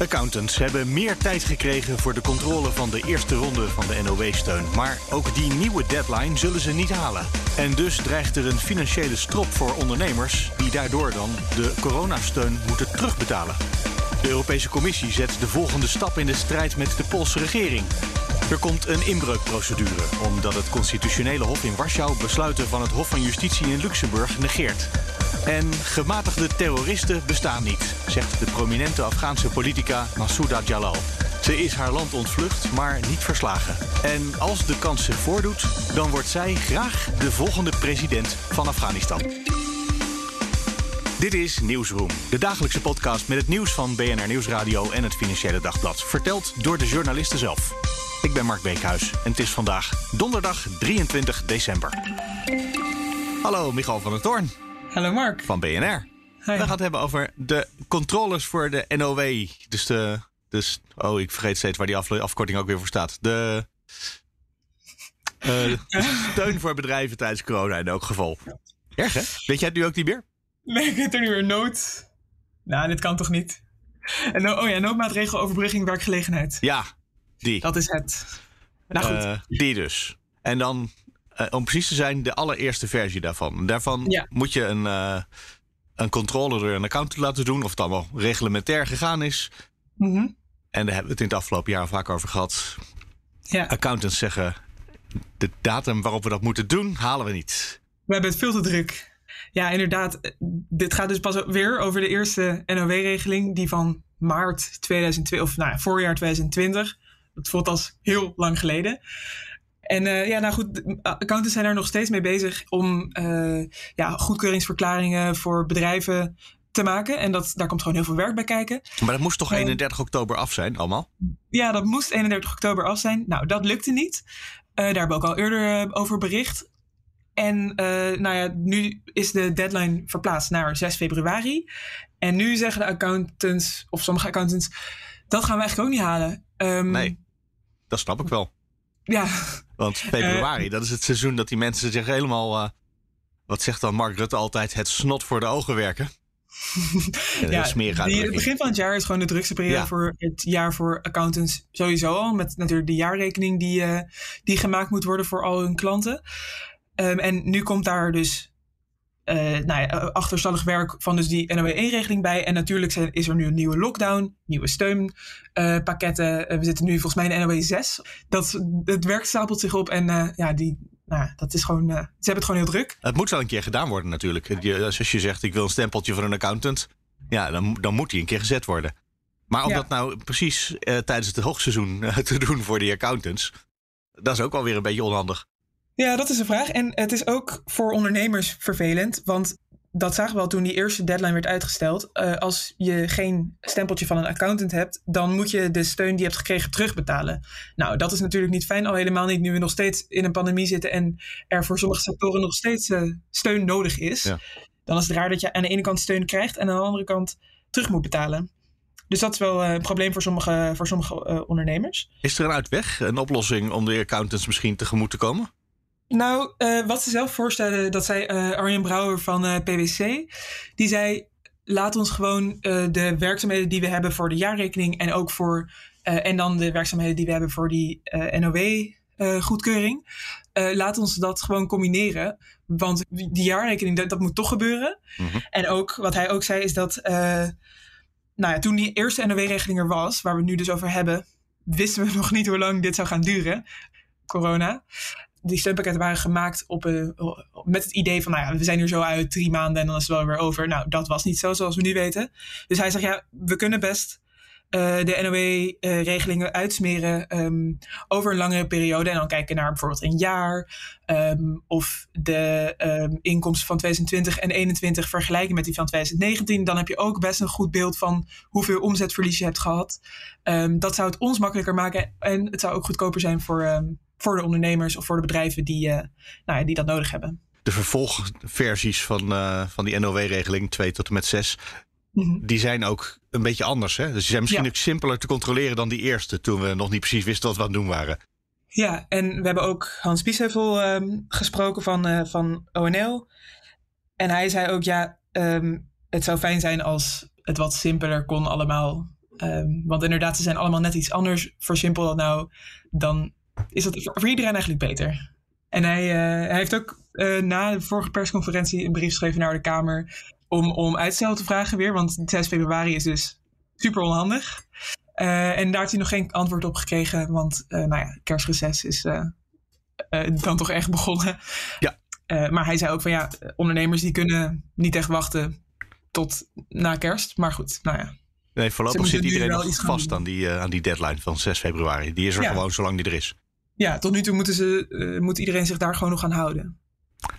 Accountants hebben meer tijd gekregen voor de controle van de eerste ronde van de NOW-steun. Maar ook die nieuwe deadline zullen ze niet halen. En dus dreigt er een financiële strop voor ondernemers die daardoor dan de coronasteun moeten terugbetalen. De Europese Commissie zet de volgende stap in de strijd met de Poolse regering. Er komt een inbreukprocedure, omdat het constitutionele hof in Warschau besluiten van het Hof van Justitie in Luxemburg negeert. En gematigde terroristen bestaan niet, zegt de prominente Afghaanse politica Massouda Jalal. Ze is haar land ontvlucht, maar niet verslagen. En als de kans zich voordoet, dan wordt zij graag de volgende president van Afghanistan. Dit is Nieuwsroom, de dagelijkse podcast met het nieuws van BNR Nieuwsradio en het Financiële Dagblad. Verteld door de journalisten zelf. Ik ben Mark Beekhuis en het is vandaag donderdag 23 december. Hallo, Michal van der Toorn. Hallo Mark. Van BNR. We gaan het hebben over de controles voor de NOW. Dus de. Dus, oh, ik vergeet steeds waar die afkorting ook weer voor staat. De. Uh, steun voor bedrijven tijdens corona in elk geval. Erg hè? Weet jij het nu ook niet meer? Nee, ik weet er niet meer. Nood. Nou, dit kan toch niet? En, oh ja, noodmaatregel overbrugging werkgelegenheid. Ja, die. Dat is het. Nou goed. Uh, die dus. En dan uh, om precies te zijn, de allereerste versie daarvan. Daarvan moet je een, uh, een controller een account laten doen, of het allemaal reglementair gegaan is. Mm -hmm. En daar hebben we het in het afgelopen jaar vaak over gehad. Ja. Accountants zeggen: de datum waarop we dat moeten doen, halen we niet. We hebben het veel te druk. Ja, inderdaad. Dit gaat dus pas weer over de eerste NOW-regeling, die van maart 2020, of nou, voorjaar 2020. Dat voelt als heel lang geleden. En uh, ja, nou goed, accountants zijn er nog steeds mee bezig om uh, ja, goedkeuringsverklaringen voor bedrijven te maken. En dat, daar komt gewoon heel veel werk bij kijken. Maar dat moest toch 31 oktober af zijn, allemaal? Ja, dat moest 31 oktober af zijn. Nou, dat lukte niet. Daar hebben we ook al eerder over bericht. En nou ja, nu is de deadline verplaatst naar 6 februari. En nu zeggen de accountants, of sommige accountants, dat gaan we eigenlijk ook niet halen. Um, nee, dat snap ik wel. Ja. Want februari, uh, dat is het seizoen dat die mensen zich helemaal. Uh, wat zegt dan Mark Rutte altijd? Het snot voor de ogen werken. ja, die, het begin van het jaar is gewoon de drukste periode voor het jaar voor accountants sowieso al. Met natuurlijk de jaarrekening die, uh, die gemaakt moet worden voor al hun klanten. Um, en nu komt daar dus uh, nou ja, achterstallig werk van dus die NOW-1-regeling bij. En natuurlijk zijn, is er nu een nieuwe lockdown, nieuwe steunpakketten. Uh, we zitten nu volgens mij in NOW 6. Dat, het werk stapelt zich op en ja, die, nou, dat is gewoon, ze hebben het gewoon heel druk. Het moet wel een keer gedaan worden natuurlijk. Je, als je zegt, ik wil een stempeltje van een accountant. Ja, dan, dan moet die een keer gezet worden. Maar om ja. dat nou precies tijdens het hoogseizoen te doen voor die accountants... dat is ook wel weer een beetje onhandig. Ja, dat is een vraag. En het is ook voor ondernemers vervelend. Want dat zagen we al toen die eerste deadline werd uitgesteld. Uh, als je geen stempeltje van een accountant hebt, dan moet je de steun die je hebt gekregen terugbetalen. Nou, dat is natuurlijk niet fijn, al helemaal niet nu we nog steeds in een pandemie zitten en er voor sommige sectoren nog steeds uh, steun nodig is. Ja. Dan is het raar dat je aan de ene kant steun krijgt en aan de andere kant terug moet betalen. Dus dat is wel uh, een probleem voor sommige, voor sommige ondernemers. Is er een uitweg, een oplossing om de accountants misschien tegemoet te komen? Nou, uh, wat ze zelf voorstellen, dat zei uh, Arjen Brouwer van uh, PwC. Die zei, laat ons gewoon de werkzaamheden die we hebben voor de jaarrekening en ook voor, en dan de werkzaamheden die we hebben voor die NOW-goedkeuring. laat ons dat gewoon combineren. Want die jaarrekening, dat, dat moet toch gebeuren. Mm -hmm. En ook, wat hij ook zei, is dat nou ja, toen die eerste NOW-regeling er was, waar we het nu dus over hebben, wisten we nog niet hoe lang dit zou gaan duren. Corona die steunpakketten waren gemaakt op, uh, met het idee van, nou ja, we zijn er zo uit drie maanden en dan is het wel weer over. Nou, dat was niet zo, zoals we nu weten. Dus hij zegt, ja, we kunnen best uh, de NOW-regelingen uh, uitsmeren um, over een langere periode. En dan kijken naar bijvoorbeeld een jaar. Um, of de um, inkomsten van 2020 en 2021 vergelijken met die van 2019. Dan heb je ook best een goed beeld van hoeveel omzetverlies je hebt gehad. dat zou het ons makkelijker maken. En het zou ook goedkoper zijn voor voor de ondernemers of voor de bedrijven die, nou ja, die dat nodig hebben. De vervolgversies van, van die NOW-regeling 2 tot en met 6, mhm. die zijn ook een beetje anders. Hè? Dus die zijn misschien ook simpeler te controleren dan die eerste, toen we nog niet precies wisten wat we aan het doen waren. Ja, en we hebben ook Hans Biesheuvel um, gesproken van, uh, van ONL. En hij zei ook, ja, um, het zou fijn zijn als het wat simpeler kon allemaal. Um, want inderdaad, ze zijn allemaal net iets anders. Voor simpel dat nou, dan is dat voor iedereen eigenlijk beter. En hij, uh, hij heeft ook uh, na de vorige persconferentie een brief geschreven naar de Kamer om, om uitstel te vragen weer. Want 6 februari is dus super onhandig. Uh, en daar heeft hij nog geen antwoord op gekregen, want uh, nou ja, kerstreces is uh, dan toch echt begonnen. Ja. maar hij zei ook van ja, ondernemers die kunnen niet echt wachten tot na kerst. Maar goed, nou ja. Nee, voorlopig zit iedereen nog vast aan die, aan die deadline van 6 februari. Die is er gewoon zolang die er is. Ja, tot nu toe moeten ze, moet iedereen zich daar gewoon nog aan houden.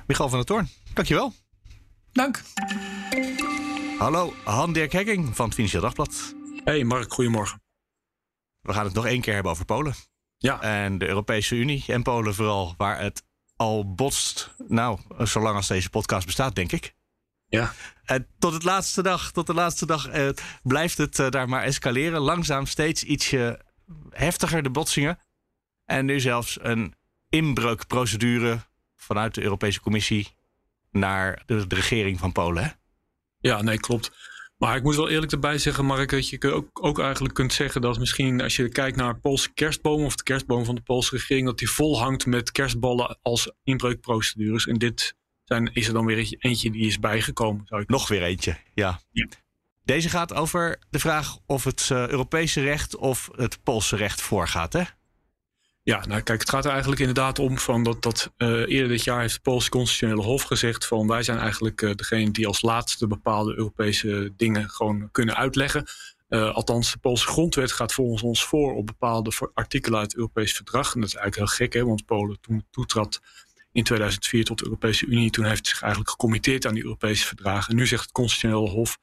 Michael van der Toorn, dankjewel. Dank. Hallo, Han-Dirk Hekking van het Financieel Dagblad. Hey Mark, goedemorgen. We gaan het nog één keer hebben over Polen. Ja. En de Europese Unie en Polen vooral, waar het al botst. Nou, zolang als deze podcast bestaat, denk ik. Ja. En tot, het laatste dag, tot de laatste dag eh, blijft het eh, daar maar escaleren. Langzaam steeds ietsje heftiger de botsingen. En nu zelfs een inbreukprocedure vanuit de Europese Commissie naar de, de regering van Polen. Hè? Ja, nee, klopt. Maar ik moet wel eerlijk erbij zeggen, Mark, dat je ook, ook eigenlijk kunt zeggen dat misschien als je kijkt naar Poolse kerstboom of de kerstboom van de Poolse regering, dat die vol hangt met kerstballen als inbreukprocedures. En dit zijn, is er dan weer eentje die is bijgekomen. Zou ik Nog weer eentje, ja. ja. Deze gaat over de vraag of het uh, Europese recht of het Poolse recht voorgaat, hè? Ja, nou kijk, het gaat er eigenlijk inderdaad om van dat, dat uh, eerder dit jaar heeft het Poolse Constitutionele Hof gezegd van wij zijn eigenlijk uh, degene die als laatste bepaalde Europese dingen gewoon kunnen uitleggen. Uh, althans, de Poolse grondwet gaat volgens ons voor op bepaalde artikelen uit het Europees verdrag. En dat is eigenlijk heel gek, hè, want Polen toen toetrad in 2004 tot de Europese Unie. Toen heeft zich eigenlijk gecommitteerd aan die Europese verdragen. En nu zegt het Constitutioneel Hof,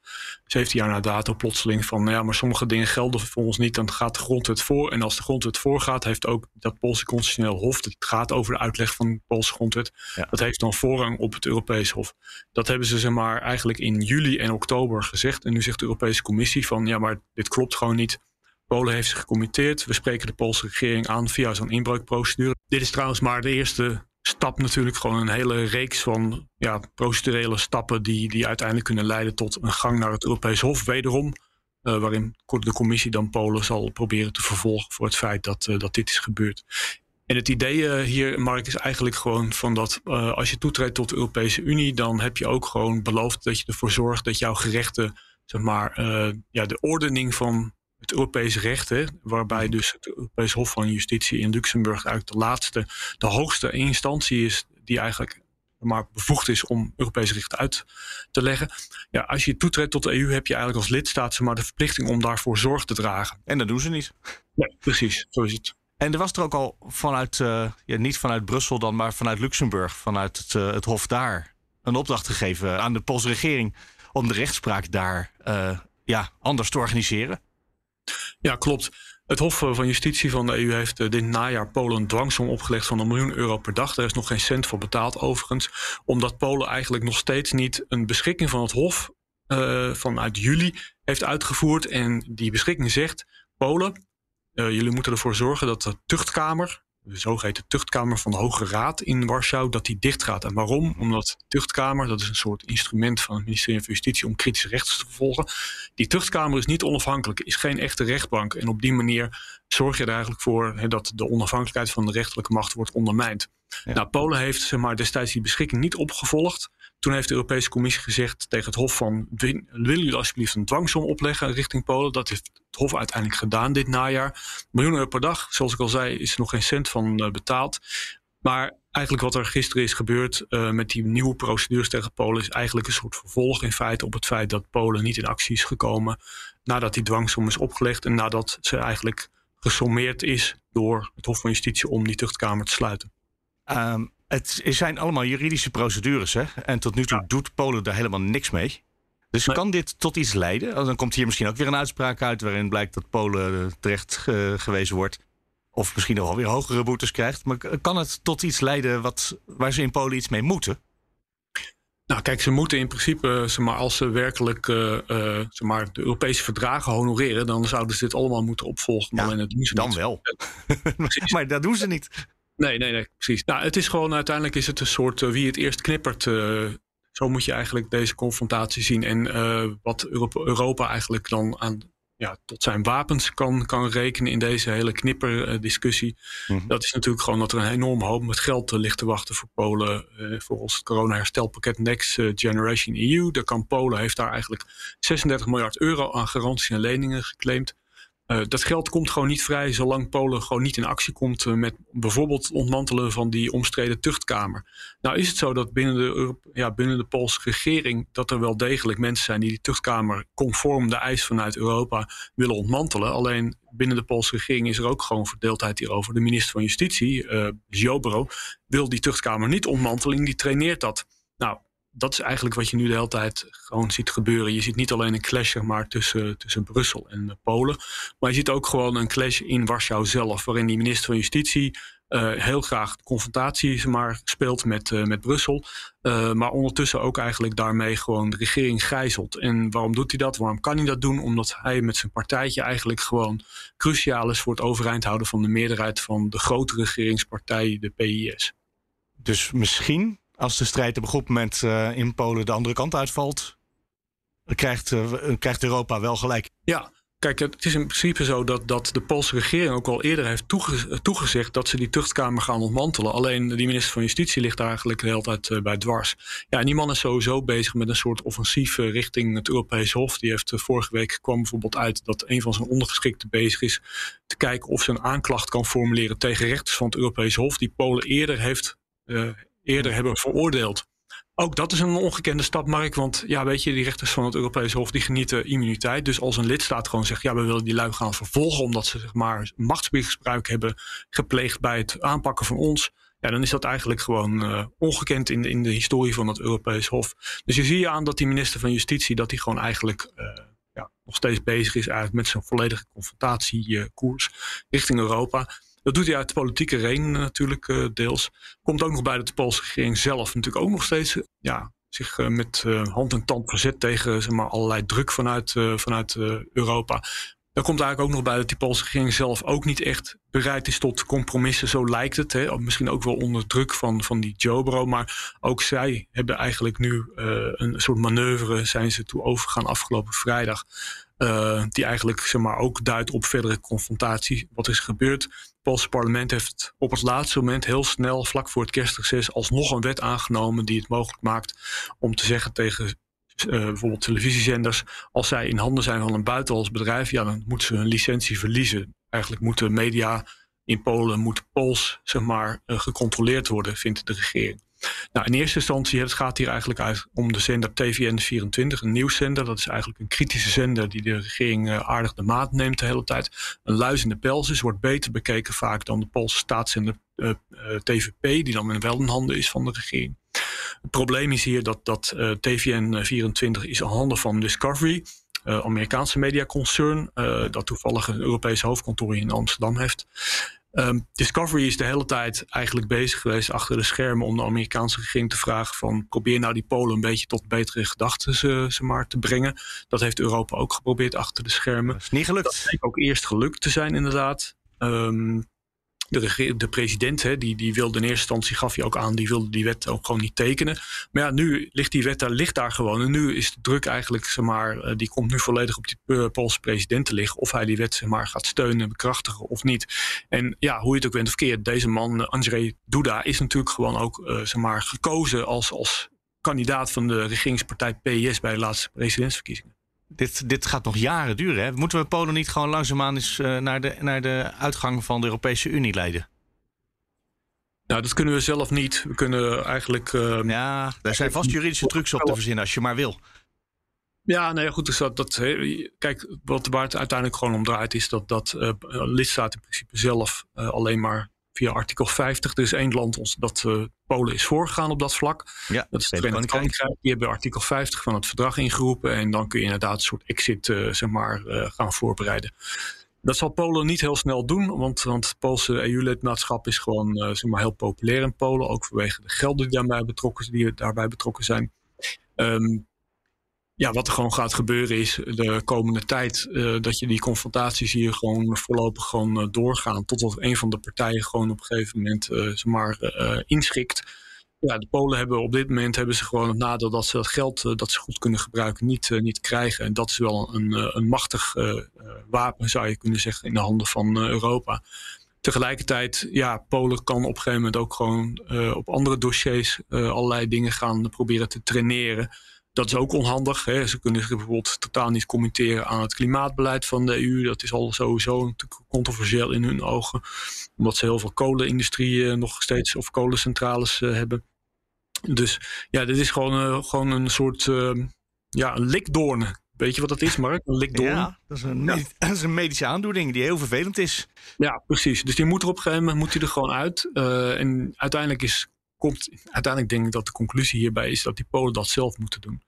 17 jaar na dato, plotseling van... Nou ja, maar sommige dingen gelden voor ons niet, dan gaat de grondwet voor. En als de grondwet voorgaat, heeft ook dat Poolse Constitutioneel Hof... het gaat over de uitleg van de Poolse grondwet... dat heeft dan voorrang op het Europees Hof. Dat hebben ze zeg maar eigenlijk in juli en oktober gezegd. En nu zegt de Europese Commissie van... ja, maar dit klopt gewoon niet... Polen heeft zich gecommitteerd. We spreken de Poolse regering aan via zo'n inbreukprocedure. Dit is trouwens maar de eerste stap natuurlijk gewoon een hele reeks van ja, procedurele stappen die, die uiteindelijk kunnen leiden tot een gang naar het Europees Hof. Wederom, uh, waarin de commissie dan Polen zal proberen te vervolgen voor het feit dat, uh, dat dit is gebeurd. En het idee uh, hier, Mark, is eigenlijk gewoon van dat als je toetreedt tot de Europese Unie, dan heb je ook gewoon beloofd dat je ervoor zorgt dat jouw gerechten, zeg maar, ja, de ordening van het Europese recht, hè, waarbij mhm. dus het Europees Hof van Justitie in Luxemburg eigenlijk de laatste, de hoogste instantie is die eigenlijk maar bevoegd is om Europese recht uit te leggen. Ja, als je toetreedt tot de EU heb je eigenlijk als lidstaat maar de verplichting om daarvoor zorg te dragen. En dat doen ze niet. Nee, precies, zo is het. En er was er ook al vanuit, uh, ja, niet vanuit Brussel dan, maar vanuit Luxemburg, vanuit het, uh, het Hof daar, een opdracht gegeven aan de Poolse regering om de rechtspraak daar uh, ja, anders te organiseren. Ja, klopt. Het Hof eh, van Justitie van de EU heeft eh, dit najaar Polen een dwangsom opgelegd van een miljoen euro per dag. Daar is nog geen cent voor betaald overigens. Omdat Polen eigenlijk nog steeds niet een beschikking van het Hof uh, vanuit juli heeft uitgevoerd. En die beschikking zegt, Polen, jullie moeten ervoor zorgen dat de tuchtkamer, de zogeheten tuchtkamer van de Hoge Raad in Warschau, dat die dicht gaat. En waarom? Omdat de tuchtkamer, dat is een soort instrument van het ministerie van Justitie om kritische rechters te vervolgen. Die tuchtkamer is niet onafhankelijk, is geen echte rechtbank. En op die manier zorg je er eigenlijk voor he, dat de onafhankelijkheid van de rechterlijke macht wordt ondermijnd. Ja. Nou, Polen heeft zeg maar, destijds die beschikking niet opgevolgd. Toen heeft de Europese Commissie gezegd tegen het Hof van... willen jullie alsjeblieft een dwangsom opleggen richting Polen? Dat heeft het Hof uiteindelijk gedaan dit najaar. Miljoenen euro per dag, zoals ik al zei, is er nog geen cent van uh, betaald. Maar eigenlijk wat er gisteren is gebeurd uh, met die nieuwe procedures tegen Polen... is eigenlijk een soort vervolg in feite op het feit dat Polen niet in actie is gekomen... nadat die dwangsom is opgelegd en nadat ze eigenlijk gesommeerd is door het Hof van Justitie om die tuchtkamer te sluiten. Um, het zijn allemaal juridische procedures. Hè? En tot nu toe doet Polen daar helemaal niks mee. Dus kan dit tot iets leiden? Dan komt hier misschien ook weer een uitspraak uit waarin blijkt dat Polen terecht uh, gewezen wordt. of misschien nog wel weer hogere boetes krijgt. Maar kan het tot iets leiden wat, waar ze in Polen iets mee moeten? Nou, kijk, ze moeten in principe, zeg maar, als ze werkelijk uh, zeg maar, de Europese verdragen honoreren, dan zouden ze dit allemaal moeten opvolgen. Ja, doen ze dan wel. maar dat doen ze niet. Nee, nee, nee, precies. Nou, het is gewoon uiteindelijk is het een soort wie het eerst knippert. zo moet je eigenlijk deze confrontatie zien. En wat Europa eigenlijk dan aan ja, tot zijn wapens kan, kan rekenen in deze hele knipperdiscussie. Mm Dat is natuurlijk gewoon dat er een enorm hoop met geld ligt te wachten voor Polen. Volgens het corona-herstelpakket Next eh, Generation EU. De kan Polen heeft daar eigenlijk 36 miljard euro aan garanties en leningen geclaimd. Uh, dat geld komt gewoon niet vrij zolang Polen gewoon niet in actie komt uh, met bijvoorbeeld ontmantelen van die omstreden tuchtkamer. Nou is het zo dat binnen de, ja, binnen de Poolse regering dat er wel degelijk mensen zijn die die tuchtkamer conform de eis vanuit Europa willen ontmantelen. Alleen binnen de Poolse regering is er ook gewoon verdeeldheid hierover. De minister van Justitie, uh, wil die tuchtkamer niet ontmantelen, die traineert dat. Dat is eigenlijk wat je nu de hele tijd gewoon ziet gebeuren. Je ziet niet alleen een clash maar, tussen, tussen Brussel en Polen. Maar je ziet ook gewoon een clash in Warschau zelf. Waarin die minister van Justitie uh, heel graag confrontatie maar, speelt met, uh, met Brussel. Maar ondertussen ook eigenlijk daarmee gewoon de regering gijzelt. En waarom doet hij dat? Waarom kan hij dat doen? Omdat hij met zijn partijtje eigenlijk gewoon cruciaal is voor het overeind houden van de meerderheid van de grote regeringspartij, de PIS. Dus misschien als de strijd op een goed moment uh, in Polen de andere kant uitvalt, krijgt, uh, krijgt Europa wel gelijk. Ja, kijk, het is in principe zo dat, dat de Poolse regering ook al eerder heeft toege toegezegd dat ze die tuchtkamer gaan ontmantelen. Alleen die minister van Justitie ligt daar eigenlijk de hele tijd bij dwars. Ja, en die man is sowieso bezig met een soort offensief richting het Europees Hof. Die heeft vorige week kwam bijvoorbeeld uit dat een van zijn ondergeschikten bezig is te kijken of ze een aanklacht kan formuleren tegen rechters van het Europees Hof, die Polen eerder heeft eerder hebben veroordeeld. Ook dat is een ongekende stap, Mark. Want ja, weet je, die rechters van het Europese Hof die genieten immuniteit. Dus als een lidstaat gewoon zegt, ja, we willen die lui gaan vervolgen omdat ze zeg maar machtsmisbruik hebben gepleegd bij het aanpakken van ons. Ja, dan is dat eigenlijk gewoon uh, ongekend in de, in de historie van het Europees Hof. Dus je ziet aan dat die minister van Justitie, dat hij gewoon eigenlijk uh, ja, nog steeds bezig is eigenlijk met zijn volledige confrontatiekoers richting Europa. Dat doet hij uit politieke reden natuurlijk uh, deels. Komt ook nog bij dat de Poolse regering zelf natuurlijk ook nog steeds ja, zich uh, met hand en tand verzet tegen zeg maar, allerlei druk vanuit, vanuit Europa. Dan komt eigenlijk ook nog bij dat die Poolse regering zelf ook niet echt bereid is tot compromissen. Zo lijkt het. Hè. Misschien ook wel onder druk van, van die Jobro. Maar ook zij hebben eigenlijk nu een soort manoeuvre zijn ze toe overgegaan afgelopen vrijdag. Die eigenlijk zeg maar, ook duidt op verdere confrontatie. Wat is gebeurd? Poolse parlement heeft op het laatste moment heel snel, vlak voor het kerstreces, alsnog een wet aangenomen die het mogelijk maakt om te zeggen tegen uh, bijvoorbeeld televisiezenders, als zij in handen zijn van een buitenlands bedrijf, ja, dan moeten ze hun licentie verliezen. Eigenlijk moeten media in Polen, moet Pools zeg maar, uh, gecontroleerd worden, vindt de regering. Nou, in eerste instantie het gaat hier eigenlijk om de zender TVN24, een nieuwszender. Dat is eigenlijk een kritische zender die de regering uh, aardig de maat neemt de hele tijd. Een luizende pels is, wordt beter bekeken vaak dan de Poolse staatszender uh, uh, TVP, die dan wel in handen is van de regering. Het probleem is hier dat, dat TVN24 is in handen van Discovery. Amerikaanse mediaconcern, uh, dat toevallig een Europese hoofdkantoor in Amsterdam heeft. Um, Discovery is de hele tijd eigenlijk bezig geweest achter de schermen om de Amerikaanse regering te vragen van probeer nou die Polen een beetje tot betere gedachten ze, ze maar te brengen. Dat heeft Europa ook geprobeerd achter de schermen. Dat is niet gelukt. Dat ook eerst gelukt te zijn inderdaad. Um, de, de president, hè, die, die wilde in eerste instantie, gaf hij ook aan, die wilde die wet ook gewoon niet tekenen. Maar ja, nu ligt die wet daar, ligt daar gewoon. En nu is de druk eigenlijk, zeg maar, eh, die komt nu volledig op die uh, Poolse president te liggen. Of hij die wet, zeg maar, gaat steunen, bekrachtigen of niet. En ja, hoe je het ook bent of keert, deze man, uh, Andrzej Duda, is natuurlijk gewoon ook, zeg maar, gekozen als, als kandidaat van de regeringspartij PIS bij de laatste presidentsverkiezingen. Dit, dit gaat nog jaren duren. Hè? Moeten we Polen niet gewoon langzaamaan eens uh, naar, de, naar de uitgang van de Europese Unie leiden? Nou, dat kunnen we zelf niet. We kunnen eigenlijk. Uh, ja, daar zijn vast juridische trucs op te verzinnen als je maar wil. Ja, nee, goed. Dus dat, dat, kijk, wat waar het uiteindelijk gewoon om draait, is dat, dat uh, lidstaat in principe zelf uh, alleen maar via artikel 50. Er is één land ons, dat uh, Polen is voorgegaan op dat vlak. Ja, dat is het Koninkrijk. Die hebben artikel 50 van het verdrag ingeroepen. En dan kun je inderdaad een soort exit uh, zeg maar, uh, gaan voorbereiden. Dat zal Polen niet heel snel doen, want, want het Poolse EU-lidmaatschap is gewoon zeg maar heel populair in Polen, ook vanwege de gelden die daarbij betrokken, die daarbij betrokken zijn. Um, ja, wat er gewoon gaat gebeuren is de komende tijd uh, dat je die confrontaties hier gewoon voorlopig gewoon uh, doorgaan. Totdat een van de partijen gewoon op een gegeven moment uh, maar, inschikt. Ja, de Polen hebben op dit moment hebben ze gewoon het nadeel dat ze dat geld dat ze goed kunnen gebruiken niet, niet krijgen. En dat is wel een, een machtig wapen, zou je kunnen zeggen, in de handen van Europa. Tegelijkertijd, ja, Polen kan op een gegeven moment ook gewoon op andere dossiers allerlei dingen gaan proberen te traineren. Dat is ook onhandig. Hè. Ze kunnen zich bijvoorbeeld totaal niet commenteren aan het klimaatbeleid van de EU. Dat is al sowieso controversieel in hun ogen. Omdat ze heel veel kolenindustrie eh, nog steeds of kolencentrales uh, hebben. Dus ja, dit is gewoon, uh, gewoon een soort uh, ja, een likdoorn. Weet je wat dat is, Mark? Een likdoorn. Ja, dat is een, ja. dat is een medische aandoening die heel vervelend is. Ja, precies. Dus die moet er op een gegeven moment moet die er gewoon uit. en uiteindelijk is komt, uiteindelijk denk ik dat de conclusie hierbij is dat die Polen dat zelf moeten doen.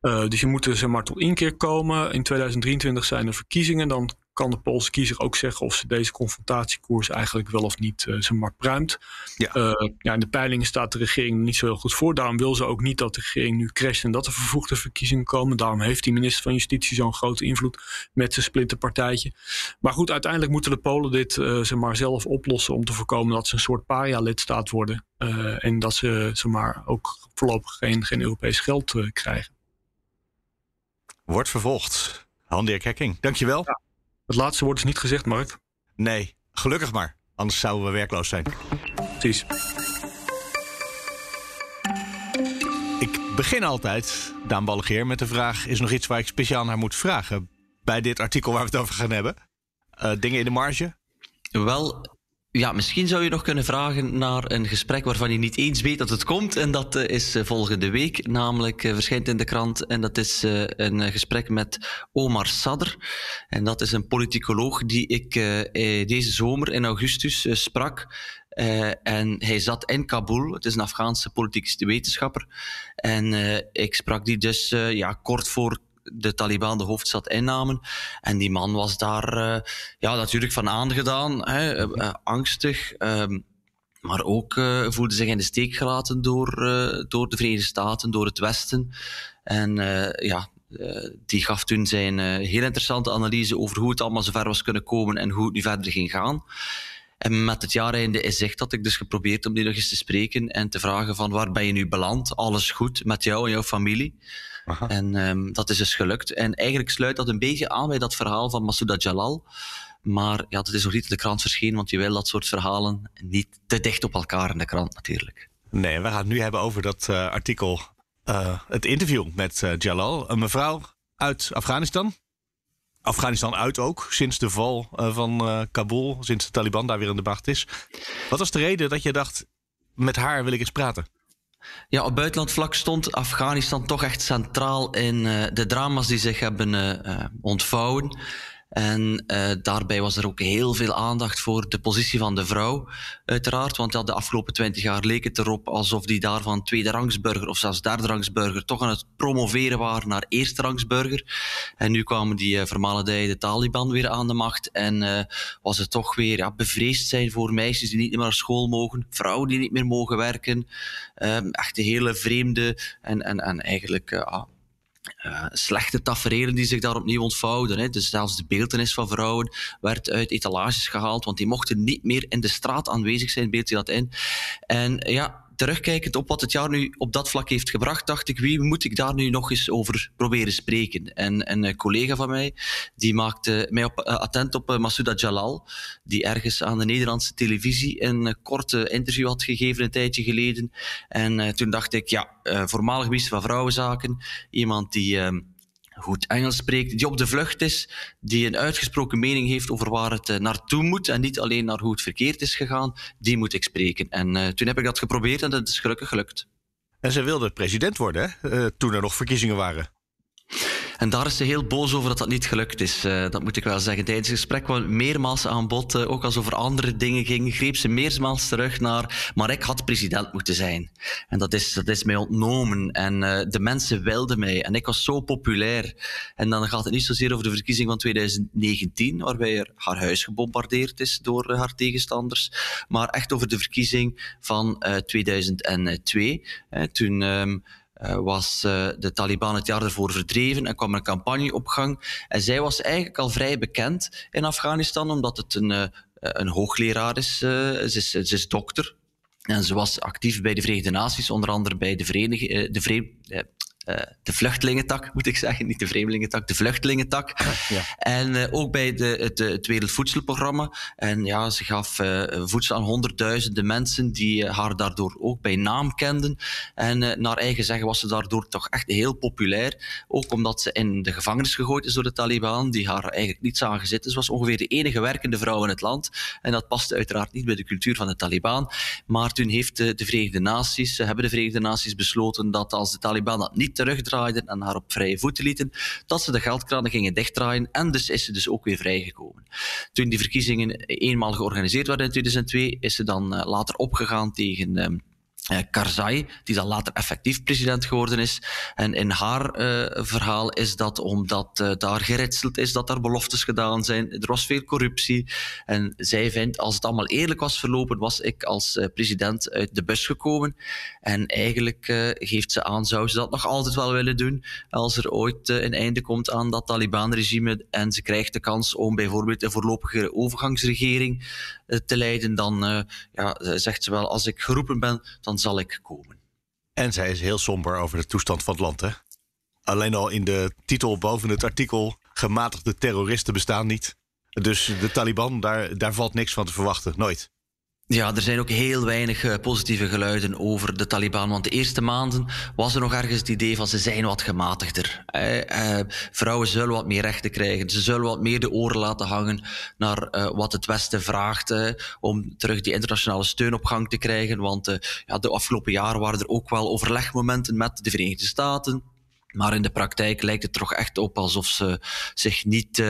Uh, dus je moet er zeg maar, tot inkeer komen. In 2023 zijn er verkiezingen. Dan kan de Poolse kiezer ook zeggen of ze deze confrontatiekoers eigenlijk wel of niet uh, zeg maar, pruimt. Ja. Uh, ja, in de peilingen staat de regering niet zo heel goed voor. Daarom wil ze ook niet dat de regering nu crasht en dat er vervoegde verkiezingen komen. Daarom heeft die minister van Justitie zo'n grote invloed met zijn splinterpartijtje. Maar goed, uiteindelijk moeten de Polen dit uh, maar, zelf oplossen om te voorkomen dat ze een soort paria-lidstaat worden. en dat ze zeg maar, ook voorlopig geen, geen Europees geld krijgen. Wordt vervolgd. Han-Dirk Hekking, dankjewel. Ja. Het laatste woord is niet gezegd, Mark. Nee, gelukkig maar. Anders zouden we werkloos zijn. Precies. Ik begin altijd, Daan Ballegeer, met de vraag... is er nog iets waar ik speciaal naar moet vragen... bij dit artikel waar we het over gaan hebben? Uh, dingen in de marge? Wel, ja, misschien zou je nog kunnen vragen naar een gesprek waarvan je niet eens weet dat het komt. En dat uh, is uh, volgende week, namelijk uh, verschijnt in de krant. En dat is een gesprek met Omar Sadr. En dat is een politicoloog die ik deze zomer in augustus sprak. en hij zat in Kabul. Het is een Afghaanse politieke wetenschapper. En ik sprak die dus ja, kort voor de Taliban de hoofdstad innamen. En die man was daar uh, ja, natuurlijk van aangedaan, hè, uh, angstig. Um, maar ook voelde zich in de steek gelaten door, door de Verenigde Staten, door het Westen. En ja, die gaf toen zijn heel interessante analyse over hoe het allemaal zover was kunnen komen en hoe het nu verder ging gaan. En met het jaareinde is zicht had ik dus geprobeerd om die nog eens te spreken en te vragen van waar ben je nu beland? Alles goed met jou en jouw familie? Aha. En um, dat is dus gelukt. En eigenlijk sluit dat een beetje aan bij dat verhaal van Masouda Jalal. Maar ja, dat is nog niet in de krant verschenen, want je wil dat soort verhalen niet te dicht op elkaar in de krant natuurlijk. Nee, we gaan het nu hebben over dat uh, artikel, uh, het interview met uh, Jalal. Een mevrouw uit Afghanistan. Afghanistan uit ook, sinds de val van Kabul, sinds de Taliban daar weer in de macht is. Wat was de reden dat je dacht, met haar wil ik eens praten? Ja, op buitenlandvlak stond Afghanistan toch echt centraal in uh, de drama's die zich hebben uh, ontvouwen. En uh, daarbij was er ook heel veel aandacht voor de positie van de vrouw, uiteraard. Want de afgelopen twintig jaar leek het erop alsof die daarvan tweede rangsburger of zelfs derde rangsburger toch aan het promoveren waren naar eerste rangsburger. En nu kwamen die uh, vermalendijde Taliban weer aan de macht. En uh, was het toch weer ja, bevreesd zijn voor meisjes die niet meer naar school mogen, vrouwen die niet meer mogen werken. Um, echt een hele vreemde en, en, en eigenlijk uh, uh, slechte tafereelen die zich daar opnieuw ontvouwden. Hè. Dus zelfs de beeldenis van vrouwen werd uit etalages gehaald, want die mochten niet meer in de straat aanwezig zijn, beeld je dat in. En ja, terugkijkend op wat het jaar nu op dat vlak heeft gebracht, dacht ik, wie moet ik daar nu nog eens over proberen spreken? En een collega van mij, die maakte mij op, uh, attent op uh, Masouda Jalal, die ergens aan de Nederlandse televisie een korte interview had gegeven een tijdje geleden. En toen dacht ik, ja, voormalig minister van Vrouwenzaken, iemand die ehm, goed Engels spreekt, die op de vlucht is, die een uitgesproken mening heeft over waar het uh, naartoe moet en niet alleen naar hoe het verkeerd is gegaan, die moet ik spreken. En uh, toen heb ik dat geprobeerd en dat is gelukkig gelukt. En ze wilde president worden? Uh, toen er nog verkiezingen waren. En daar is ze heel boos over dat dat niet gelukt is. Uh, dat moet ik wel zeggen. Tijdens het gesprek kwam meermaals aan bod, uh, ook als over andere dingen ging, greep ze meermaals terug naar, maar ik had president moeten zijn. En dat is, dat is mij ontnomen. En uh, de mensen wilden mij. En ik was zo populair. En dan gaat het niet zozeer over de verkiezing van 2019, waarbij haar huis gebombardeerd is door haar tegenstanders, maar echt over de verkiezing van 2002. toen uh, was uh, de Taliban het jaar ervoor verdreven en kwam een campagne op gang. En zij was eigenlijk al vrij bekend in Afghanistan, omdat het een, uh, een hoogleraar is. ze is. Ze is dokter. En ze was actief bij de Verenigde Naties, onder andere bij de, Verenigde, de, Vere, uh, de vluchtelingentak, moet ik zeggen, niet de vreemdelingentak, de vluchtelingentak. Ja. En uh, ook bij de, het, het, Wereldvoedselprogramma. En ja, ze gaf uh, voedsel aan honderdduizenden mensen die haar daardoor ook bij naam kenden. En naar eigen zeggen was ze daardoor toch echt heel populair. Ook omdat ze in de gevangenis gegooid is door de Taliban, die haar eigenlijk niet zagen zitten. Ze was ongeveer de enige werkende vrouw in het land. En dat paste uiteraard niet bij de cultuur van de Taliban. Maar toen heeft de, de Verenigde Naties, hebben de Verenigde Naties besloten dat als de Taliban dat niet terugdraaiden en haar op vrije voeten lieten, dat ze de geldkranen gingen dichtdraaien en dus is ze dus ook weer vrijgekomen. Toen die verkiezingen eenmaal georganiseerd werden in 2002, is ze dan uh, later opgegaan tegen uh, Karzai, die dan later effectief president geworden is. En in haar uh, verhaal is dat omdat uh, daar geritseld is, dat er beloftes gedaan zijn. Er was veel corruptie. En zij vindt, als het allemaal eerlijk was verlopen, was ik als president uit de bus gekomen. En eigenlijk geeft ze aan, zou ze dat nog altijd wel willen doen, als er ooit een einde komt aan dat Taliban-regime en ze krijgt de kans om bijvoorbeeld een voorlopige overgangsregering te leiden, dan ja, zegt ze wel, als ik geroepen ben, dan zal ik komen. En zij is heel somber over de toestand van het land, hè? Alleen al in de titel boven het artikel: gematigde terroristen bestaan niet. Dus de Taliban, daar, daar valt niks van te verwachten. Nooit. Ja, er zijn ook heel weinig uh, positieve geluiden over de Taliban. Want de eerste maanden was er nog ergens het idee van ze zijn wat gematigder. Uh, uh, vrouwen zullen wat meer rechten krijgen. Ze zullen wat meer de oren laten hangen naar wat het Westen vraagt. om terug die internationale steun op gang te krijgen. Want ja, de afgelopen jaren waren er ook wel overlegmomenten met de Verenigde Staten. Maar in de praktijk lijkt het toch echt op alsof ze zich niet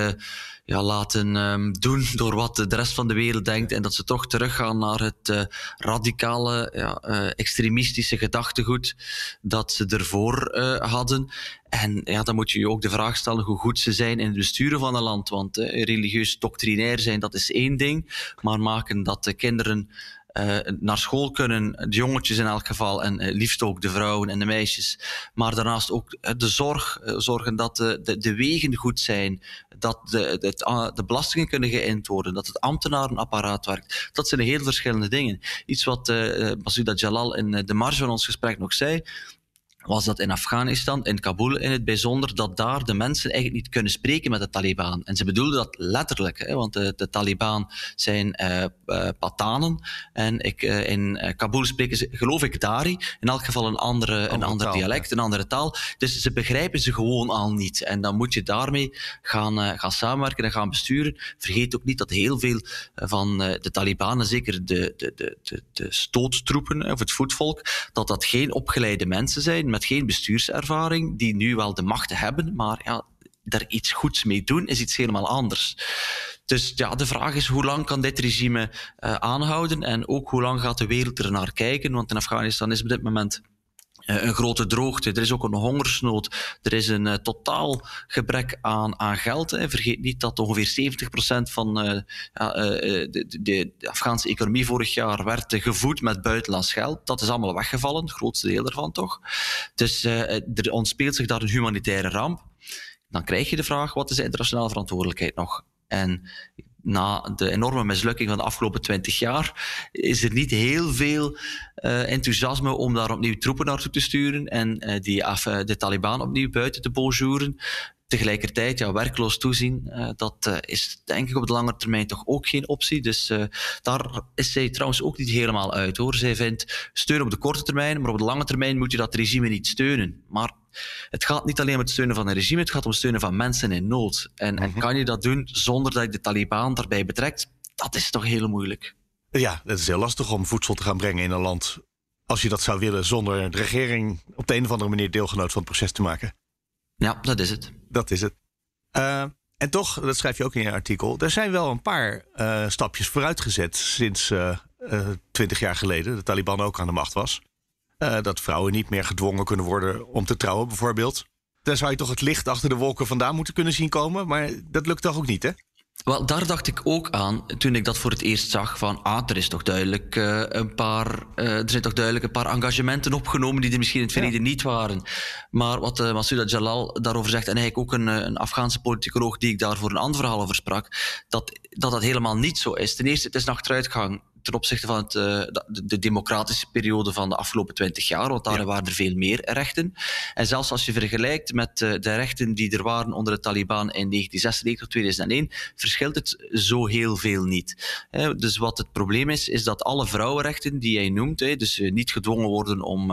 ja, laten um, doen door wat de rest van de wereld denkt. En dat ze toch teruggaan naar het uh, radicale, ja, uh, extremistische gedachtegoed dat ze ervoor uh, hadden. En ja, dan moet je je ook de vraag stellen hoe goed ze zijn in het besturen van een land. Want religieus doctrinair zijn, dat is één ding. Maar maken dat de kinderen uh, naar school kunnen, de jongetjes in elk geval, en uh, liefst ook de vrouwen en de meisjes. Maar daarnaast ook de zorg, zorgen dat de, de, wegen goed zijn, dat de, de, de belastingen kunnen geïnd worden, dat het ambtenarenapparaat werkt. Dat zijn heel verschillende dingen. Iets wat uh, Basuda Jalal in de marge van ons gesprek nog zei, was dat in Afghanistan, in Kabul in het bijzonder, dat daar de mensen eigenlijk niet kunnen spreken met de Taliban. En ze bedoelden dat letterlijk, hè, want de, de Taliban zijn uh, uh, Patanen. En ik, uh, in Kabul spreken ze, geloof ik, Dari. In elk geval een, andere, andere een ander taal, dialect, een andere taal. Dus ze begrijpen ze gewoon al niet. En dan moet je daarmee gaan, gaan samenwerken en gaan besturen. Vergeet ook niet dat heel veel van de Taliban, zeker de, de, de, de, de stoottroepen of het voetvolk, dat dat geen opgeleide mensen zijn met geen bestuurservaring, die nu wel de macht hebben, maar ja, daar iets goeds mee doen is iets helemaal anders. Dus ja, de vraag is hoe lang kan dit regime uh, aanhouden en ook hoe lang gaat de wereld er naar kijken? Want in Afghanistan is op dit moment een grote droogte. Er is ook een hongersnood. Er is een uh, totaal gebrek aan, aan geld. Hè. Vergeet niet dat ongeveer 70% van uh, de, de, Afghaanse economie vorig jaar werd gevoed met buitenlands geld. Dat is allemaal weggevallen, het grootste deel ervan toch. Dus er ontspeelt zich daar een humanitaire ramp. Dan krijg je de vraag, wat is de internationale verantwoordelijkheid nog? En na de enorme mislukking van de afgelopen twintig jaar is er niet heel veel uh, enthousiasme om daar opnieuw troepen naartoe te sturen en uh, die af, uh, de Taliban opnieuw buiten te bonjouren. Tegelijkertijd, ja, werkloos toezien, dat is denk ik op de lange termijn toch ook geen optie. Dus daar is zij trouwens ook niet helemaal uit hoor. Zij vindt steun op de korte termijn, maar op de lange termijn moet je dat regime niet steunen. Maar het gaat niet alleen om het steunen van een regime, het gaat om het steunen van mensen in nood. En, en mhm. kan je dat doen zonder dat je de Taliban daarbij betrekt? Dat is toch heel moeilijk. Ja, het is heel lastig om voedsel te gaan brengen in een land. Als je dat zou willen zonder de regering op de een of andere manier deelgenoot van het proces te maken. Ja, dat is het. Dat is het. Uh, en toch, dat schrijf je ook in je artikel, er zijn wel een paar uh, stapjes vooruitgezet sinds uh, twintig jaar geleden de Taliban ook aan de macht was. dat vrouwen niet meer gedwongen kunnen worden om te trouwen, bijvoorbeeld. Daar zou je toch het licht achter de wolken vandaan moeten kunnen zien komen, maar dat lukt toch ook niet, hè? Wel, daar dacht ik ook aan toen ik dat voor het eerst zag. Van, ah, er, is toch duidelijk, uh, een paar, uh, er zijn toch duidelijk een paar engagementen opgenomen die er misschien in het verleden niet waren. Maar wat uh, Masouda Jalal daarover zegt, en eigenlijk ook een, een Afghaanse politicoloog die ik daar voor een ander verhaal over sprak, dat, dat dat helemaal niet zo is. Ten eerste, het is een achteruitgang ten opzichte van het, uh, de, democratische periode van de afgelopen twintig jaar, want daar waren er veel meer rechten. En zelfs als je vergelijkt met uh, de rechten die er waren onder de Taliban in 1996 of 2001, verschilt het zo heel veel niet. Dus wat het probleem is, is dat alle vrouwenrechten die jij noemt, dus niet gedwongen worden om,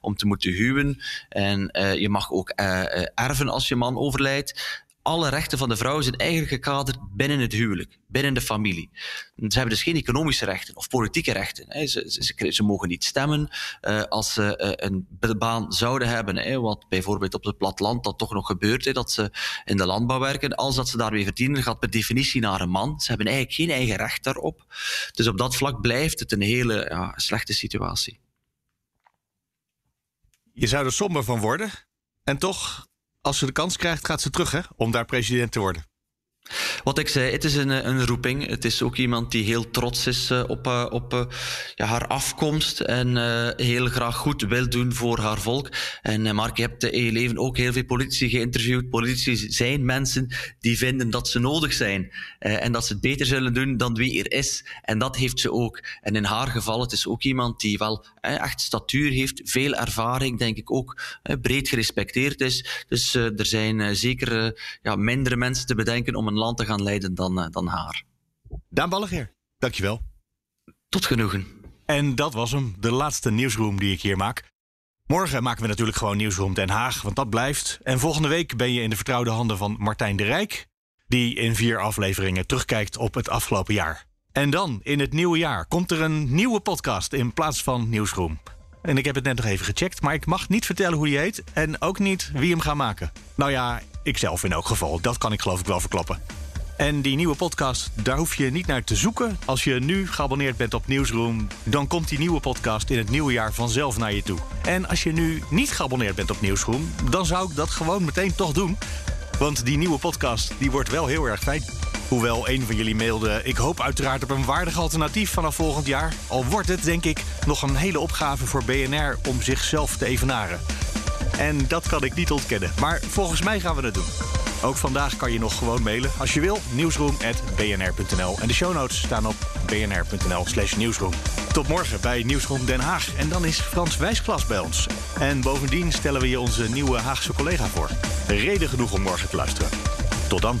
om te moeten huwen en je mag ook erven als je man overlijdt, alle rechten van de vrouw zijn eigenlijk gekaderd binnen het huwelijk, binnen de familie. Ze hebben dus geen economische rechten of politieke rechten. Ze, ze, ze mogen niet stemmen uh, als ze uh, een baan zouden hebben, hè, wat bijvoorbeeld op het platteland dat toch nog gebeurt, hè, dat ze in de landbouw werken. Als dat ze daarmee verdienen, gaat per definitie naar een man. Ze hebben eigenlijk geen eigen recht daarop. Dus op dat vlak blijft het een hele ja, slechte situatie. Je zou er somber van worden. En toch als ze de kans krijgt, gaat ze terug hè, om daar president te worden. Wat ik zei, het is een, een roeping. Het is ook iemand die heel trots is uh, op, uh, op uh, ja, haar afkomst en heel graag goed wil doen voor haar volk. En Mark, je hebt in je leven ook heel veel politici geïnterviewd. Politici zijn mensen die vinden dat ze nodig zijn en dat ze het beter zullen doen dan wie er is. En dat heeft ze ook. En in haar geval, het is ook iemand die wel echt statuur heeft, veel ervaring, denk ik ook breed gerespecteerd is. Dus er zijn zeker ja, mindere mensen te bedenken om een land te gaan leiden dan, uh, dan haar. Daan Ballegeer, dankjewel. Tot genoegen. En dat was hem, de laatste nieuwsroom die ik hier maak. Morgen maken we natuurlijk gewoon Nieuwsroom Den Haag, want dat blijft. En volgende week ben je in de vertrouwde handen van Martijn de Rijk... die in vier afleveringen terugkijkt op het afgelopen jaar. En dan, in het nieuwe jaar, komt er een nieuwe podcast in plaats van Nieuwsroom. En ik heb het net nog even gecheckt, maar ik mag niet vertellen hoe die heet... en ook niet wie hem gaat maken. Nou ja, ikzelf in elk geval. Dat kan ik geloof ik wel verklappen. En die nieuwe podcast, daar hoef je niet naar te zoeken. Als je nu geabonneerd bent op Nieuwsroom, dan komt die nieuwe podcast in het nieuwe jaar vanzelf naar je toe. En als je nu niet geabonneerd bent op Nieuwsroom, dan zou ik dat gewoon meteen toch doen. Want die nieuwe podcast, die wordt wel heel erg fijn. Hoewel een van jullie mailde, ik hoop uiteraard op een waardig alternatief vanaf volgend jaar. Al wordt het, denk ik, nog een hele opgave voor BNR om zichzelf te evenaren. En dat kan ik niet ontkennen. Maar volgens mij gaan we het doen. Ook vandaag kan je nog gewoon mailen als je wil. Nieuwsroom.bnr.nl. En de show notes staan op bnr.nl slash nieuwsroom. Tot morgen bij Nieuwsroom Den Haag. En dan is Frans Wijsklas bij ons. En bovendien stellen we je onze nieuwe Haagse collega voor. Reden genoeg om morgen te luisteren. Tot dan.